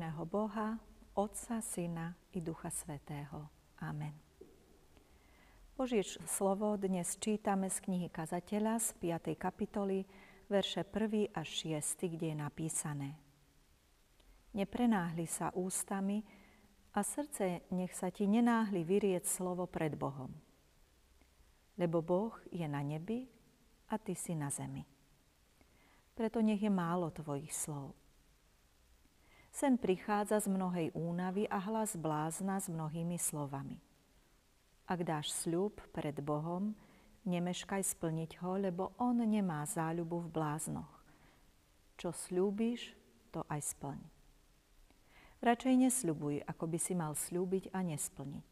mene trojediného Boha, Otca, Syna i Ducha Svetého. Amen. Božie slovo dnes čítame z knihy Kazateľa z 5. kapitoly, verše 1 až 6, kde je napísané. Neprenáhli sa ústami a srdce nech sa ti nenáhli vyrieť slovo pred Bohom. Lebo Boh je na nebi a ty si na zemi. Preto nech je málo tvojich slov. Sen prichádza z mnohej únavy a hlas blázna s mnohými slovami. Ak dáš sľub pred Bohom, nemeškaj splniť ho, lebo On nemá záľubu v bláznoch. Čo slúbiš, to aj splň. Radšej nesľubuj, ako by si mal slúbiť a nesplniť.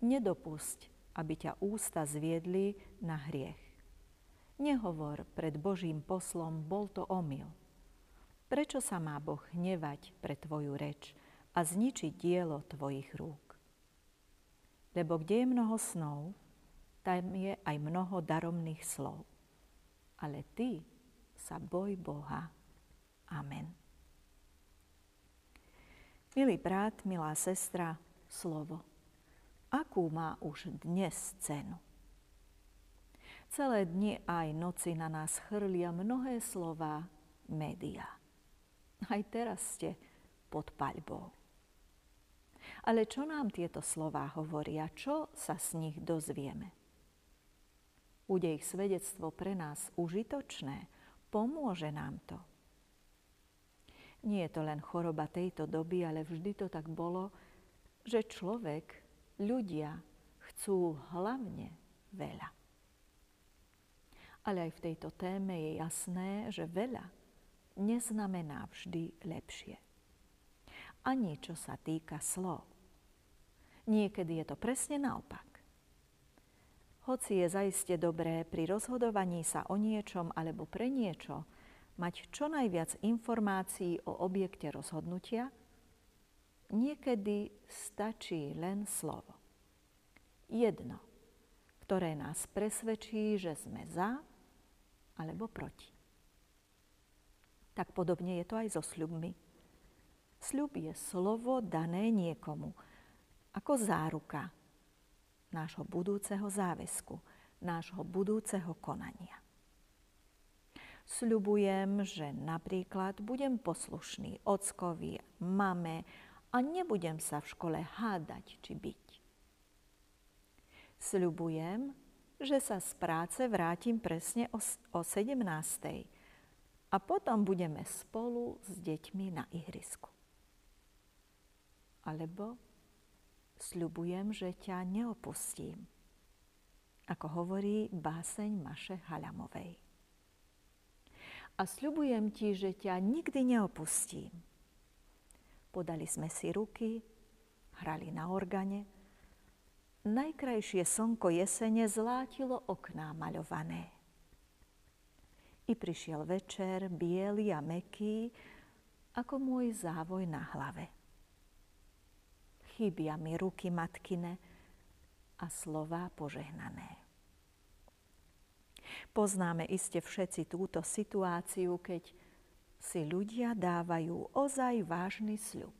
Nedopusť, aby ťa ústa zviedli na hriech. Nehovor pred Božím poslom, bol to omyl – Prečo sa má Boh hnevať pre tvoju reč a zničiť dielo tvojich rúk? Lebo kde je mnoho snov, tam je aj mnoho daromných slov. Ale ty sa boj Boha. Amen. Milý brat, milá sestra, slovo. Akú má už dnes cenu? Celé dni aj noci na nás chrlia mnohé slova médiá. Aj teraz ste pod paľbou. Ale čo nám tieto slová hovoria? Čo sa z nich dozvieme? Bude ich svedectvo pre nás užitočné? Pomôže nám to? Nie je to len choroba tejto doby, ale vždy to tak bolo, že človek, ľudia chcú hlavne veľa. Ale aj v tejto téme je jasné, že veľa neznamená vždy lepšie. Ani čo sa týka slov. Niekedy je to presne naopak. Hoci je zaiste dobré pri rozhodovaní sa o niečom alebo pre niečo mať čo najviac informácií o objekte rozhodnutia, niekedy stačí len slovo. Jedno, ktoré nás presvedčí, že sme za alebo proti tak podobne je to aj so sľubmi. Sľub je slovo dané niekomu ako záruka nášho budúceho záväzku, nášho budúceho konania. Sľubujem, že napríklad budem poslušný ockovi, mame a nebudem sa v škole hádať či byť. Sľubujem, že sa z práce vrátim presne o 17 a potom budeme spolu s deťmi na ihrisku. Alebo sľubujem, že ťa neopustím, ako hovorí báseň Maše Halamovej. A sľubujem ti, že ťa nikdy neopustím. Podali sme si ruky, hrali na organe. Najkrajšie slnko jesene zlátilo okná maľované. I prišiel večer, biely a meký, ako môj závoj na hlave. Chybia mi ruky matkine a slová požehnané. Poznáme iste všetci túto situáciu, keď si ľudia dávajú ozaj vážny sľub.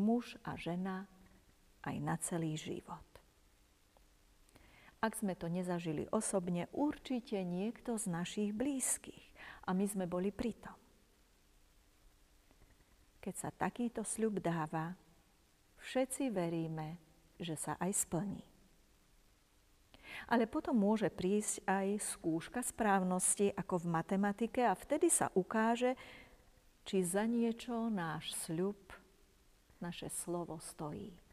Muž a žena aj na celý život. Ak sme to nezažili osobne, určite niekto z našich blízkych. A my sme boli pri tom. Keď sa takýto sľub dáva, všetci veríme, že sa aj splní. Ale potom môže prísť aj skúška správnosti ako v matematike a vtedy sa ukáže, či za niečo náš sľub, naše slovo stojí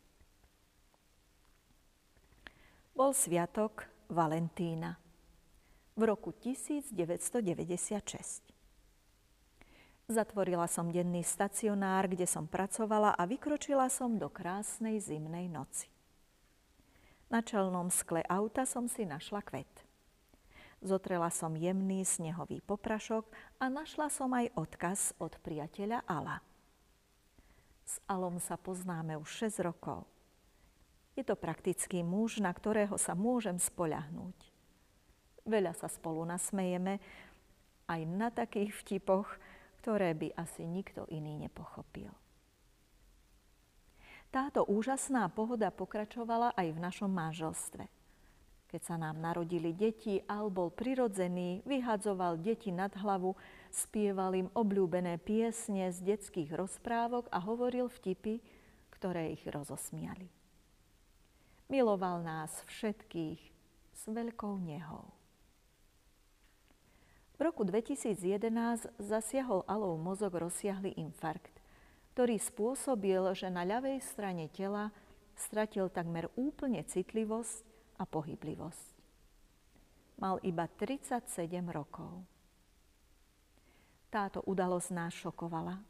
bol sviatok Valentína v roku 1996. Zatvorila som denný stacionár, kde som pracovala a vykročila som do krásnej zimnej noci. Na čelnom skle auta som si našla kvet. Zotrela som jemný snehový poprašok a našla som aj odkaz od priateľa Ala. S Alom sa poznáme už 6 rokov. Je to praktický muž, na ktorého sa môžem spoľahnúť. Veľa sa spolu nasmejeme, aj na takých vtipoch, ktoré by asi nikto iný nepochopil. Táto úžasná pohoda pokračovala aj v našom manželstve. Keď sa nám narodili deti, Al bol prirodzený, vyhadzoval deti nad hlavu, spieval im obľúbené piesne z detských rozprávok a hovoril vtipy, ktoré ich rozosmiali. Miloval nás všetkých s veľkou nehou. V roku 2011 zasiahol Alov mozog rozsiahly infarkt, ktorý spôsobil, že na ľavej strane tela stratil takmer úplne citlivosť a pohyblivosť. Mal iba 37 rokov. Táto udalosť nás šokovala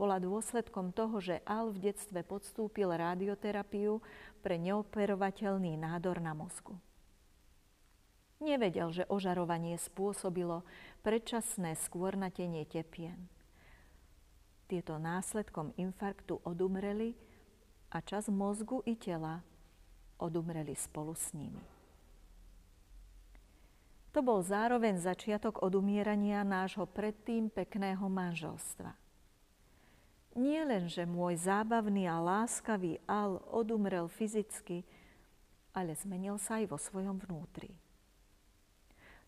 bola dôsledkom toho, že Al v detstve podstúpil radioterapiu pre neoperovateľný nádor na mozgu. Nevedel, že ožarovanie spôsobilo predčasné skôrnatenie tepien. Tieto následkom infarktu odumreli a čas mozgu i tela odumreli spolu s nimi. To bol zároveň začiatok odumierania nášho predtým pekného manželstva – nie len, že môj zábavný a láskavý Al odumrel fyzicky, ale zmenil sa aj vo svojom vnútri.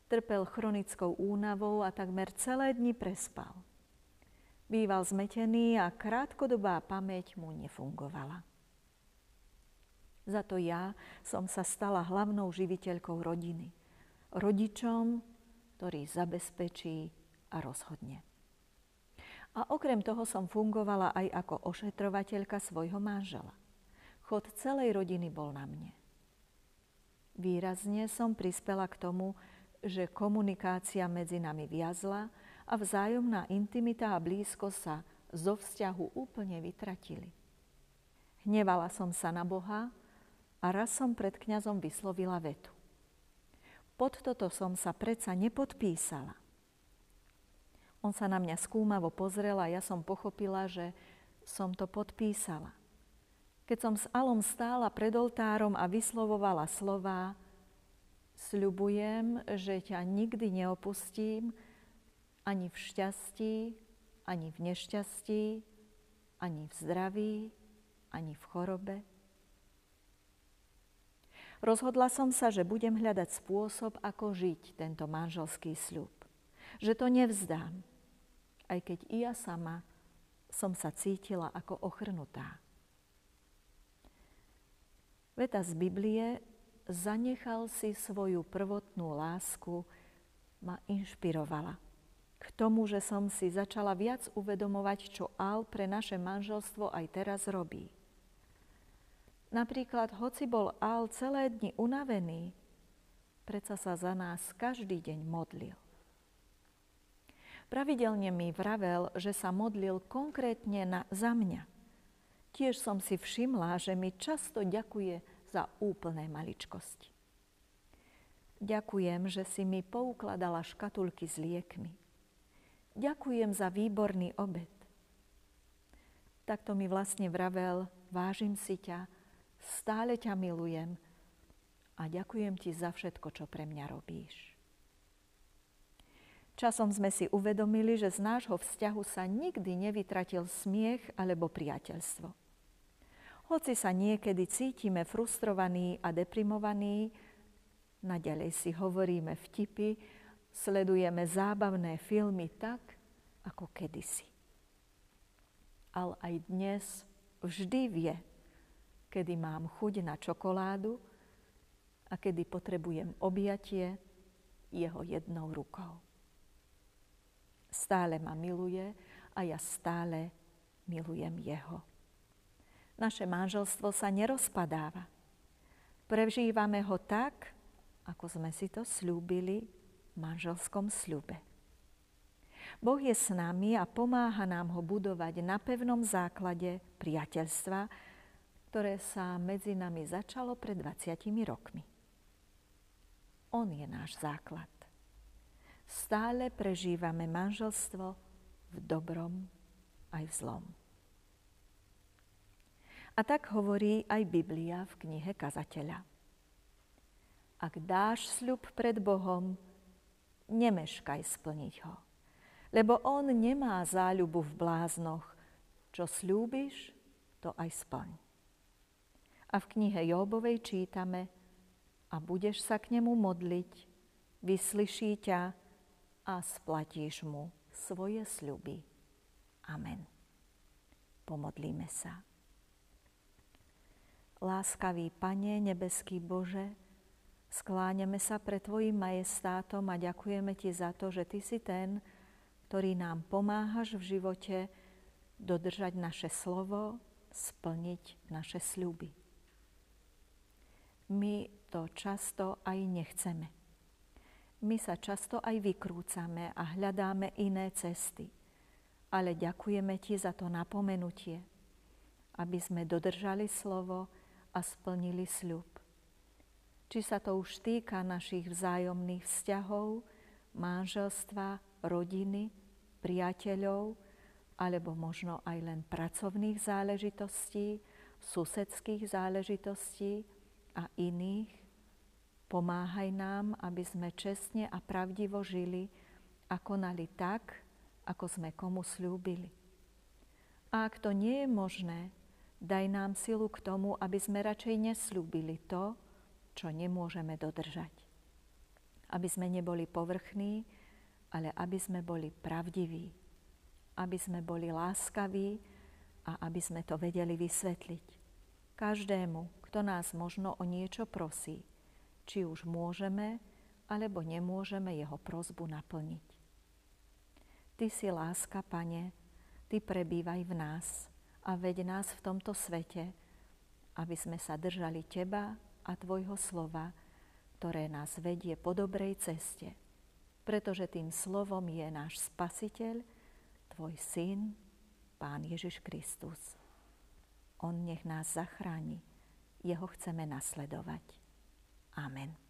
Trpel chronickou únavou a takmer celé dni prespal. Býval zmetený a krátkodobá pamäť mu nefungovala. Za to ja som sa stala hlavnou živiteľkou rodiny. Rodičom, ktorý zabezpečí a rozhodne. A okrem toho som fungovala aj ako ošetrovateľka svojho manžela. Chod celej rodiny bol na mne. Výrazne som prispela k tomu, že komunikácia medzi nami viazla a vzájomná intimita a blízko sa zo vzťahu úplne vytratili. Hnevala som sa na Boha a raz som pred kňazom vyslovila vetu. Pod toto som sa predsa nepodpísala. On sa na mňa skúmavo pozrel a ja som pochopila, že som to podpísala. Keď som s Alom stála pred oltárom a vyslovovala slová, sľubujem, že ťa nikdy neopustím, ani v šťastí, ani v nešťastí, ani v zdraví, ani v chorobe. Rozhodla som sa, že budem hľadať spôsob, ako žiť tento manželský sľub. Že to nevzdám, aj keď i ja sama som sa cítila ako ochrnutá. Veta z Biblie zanechal si svoju prvotnú lásku ma inšpirovala k tomu, že som si začala viac uvedomovať, čo Al pre naše manželstvo aj teraz robí. Napríklad, hoci bol Al celé dni unavený, predsa sa za nás každý deň modlil. Pravidelne mi vravel, že sa modlil konkrétne na, za mňa. Tiež som si všimla, že mi často ďakuje za úplné maličkosti. Ďakujem, že si mi poukladala škatulky s liekmi. Ďakujem za výborný obed. Takto mi vlastne vravel, vážim si ťa, stále ťa milujem a ďakujem ti za všetko, čo pre mňa robíš. Časom sme si uvedomili, že z nášho vzťahu sa nikdy nevytratil smiech alebo priateľstvo. Hoci sa niekedy cítime frustrovaní a deprimovaní, naďalej si hovoríme vtipy, sledujeme zábavné filmy tak, ako kedysi. Ale aj dnes vždy vie, kedy mám chuť na čokoládu a kedy potrebujem objatie jeho jednou rukou stále ma miluje a ja stále milujem jeho. Naše manželstvo sa nerozpadáva. Prežívame ho tak, ako sme si to slúbili v manželskom sľube. Boh je s nami a pomáha nám ho budovať na pevnom základe priateľstva, ktoré sa medzi nami začalo pred 20 rokmi. On je náš základ stále prežívame manželstvo v dobrom aj v zlom. A tak hovorí aj Biblia v knihe Kazateľa. Ak dáš sľub pred Bohom, nemeškaj splniť ho. lebo on nemá záľubu v bláznoch. Čo slúbiš, to aj splň. A v knihe Jobovej čítame, a budeš sa k nemu modliť, vyslyší ťa a splatíš mu svoje sľuby. Amen. Pomodlíme sa. Láskavý Pane, nebeský Bože, skláňame sa pred Tvojim majestátom a ďakujeme Ti za to, že Ty si ten, ktorý nám pomáhaš v živote dodržať naše slovo, splniť naše sľuby. My to často aj nechceme. My sa často aj vykrúcame a hľadáme iné cesty. Ale ďakujeme Ti za to napomenutie, aby sme dodržali slovo a splnili sľub. Či sa to už týka našich vzájomných vzťahov, manželstva, rodiny, priateľov, alebo možno aj len pracovných záležitostí, susedských záležitostí a iných. Pomáhaj nám, aby sme čestne a pravdivo žili a konali tak, ako sme komu slúbili. A ak to nie je možné, daj nám silu k tomu, aby sme radšej neslúbili to, čo nemôžeme dodržať. Aby sme neboli povrchní, ale aby sme boli pravdiví, aby sme boli láskaví a aby sme to vedeli vysvetliť. Každému, kto nás možno o niečo prosí, či už môžeme alebo nemôžeme jeho prozbu naplniť. Ty si láska, Pane, Ty prebývaj v nás a veď nás v tomto svete, aby sme sa držali Teba a Tvojho slova, ktoré nás vedie po dobrej ceste – pretože tým slovom je náš Spasiteľ, Tvoj Syn, Pán Ježiš Kristus. On nech nás zachráni. Jeho chceme nasledovať. Amen.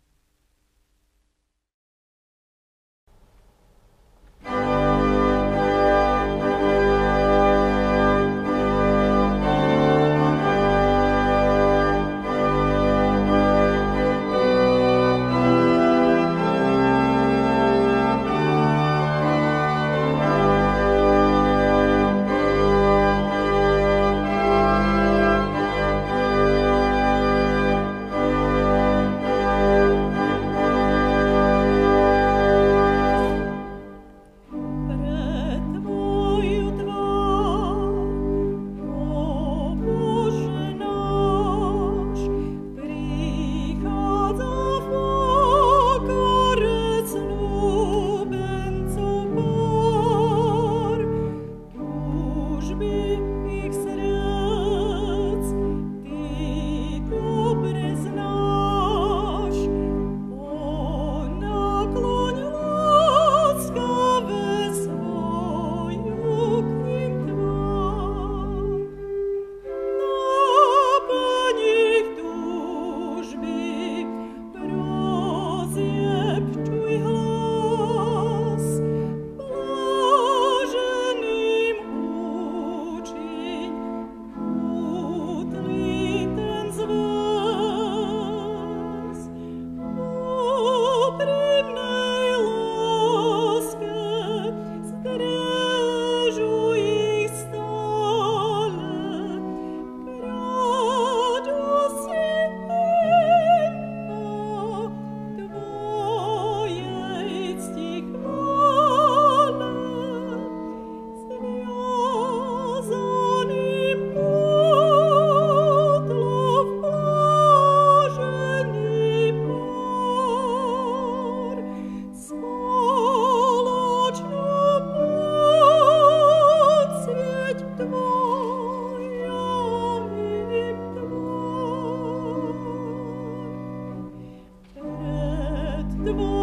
the voice.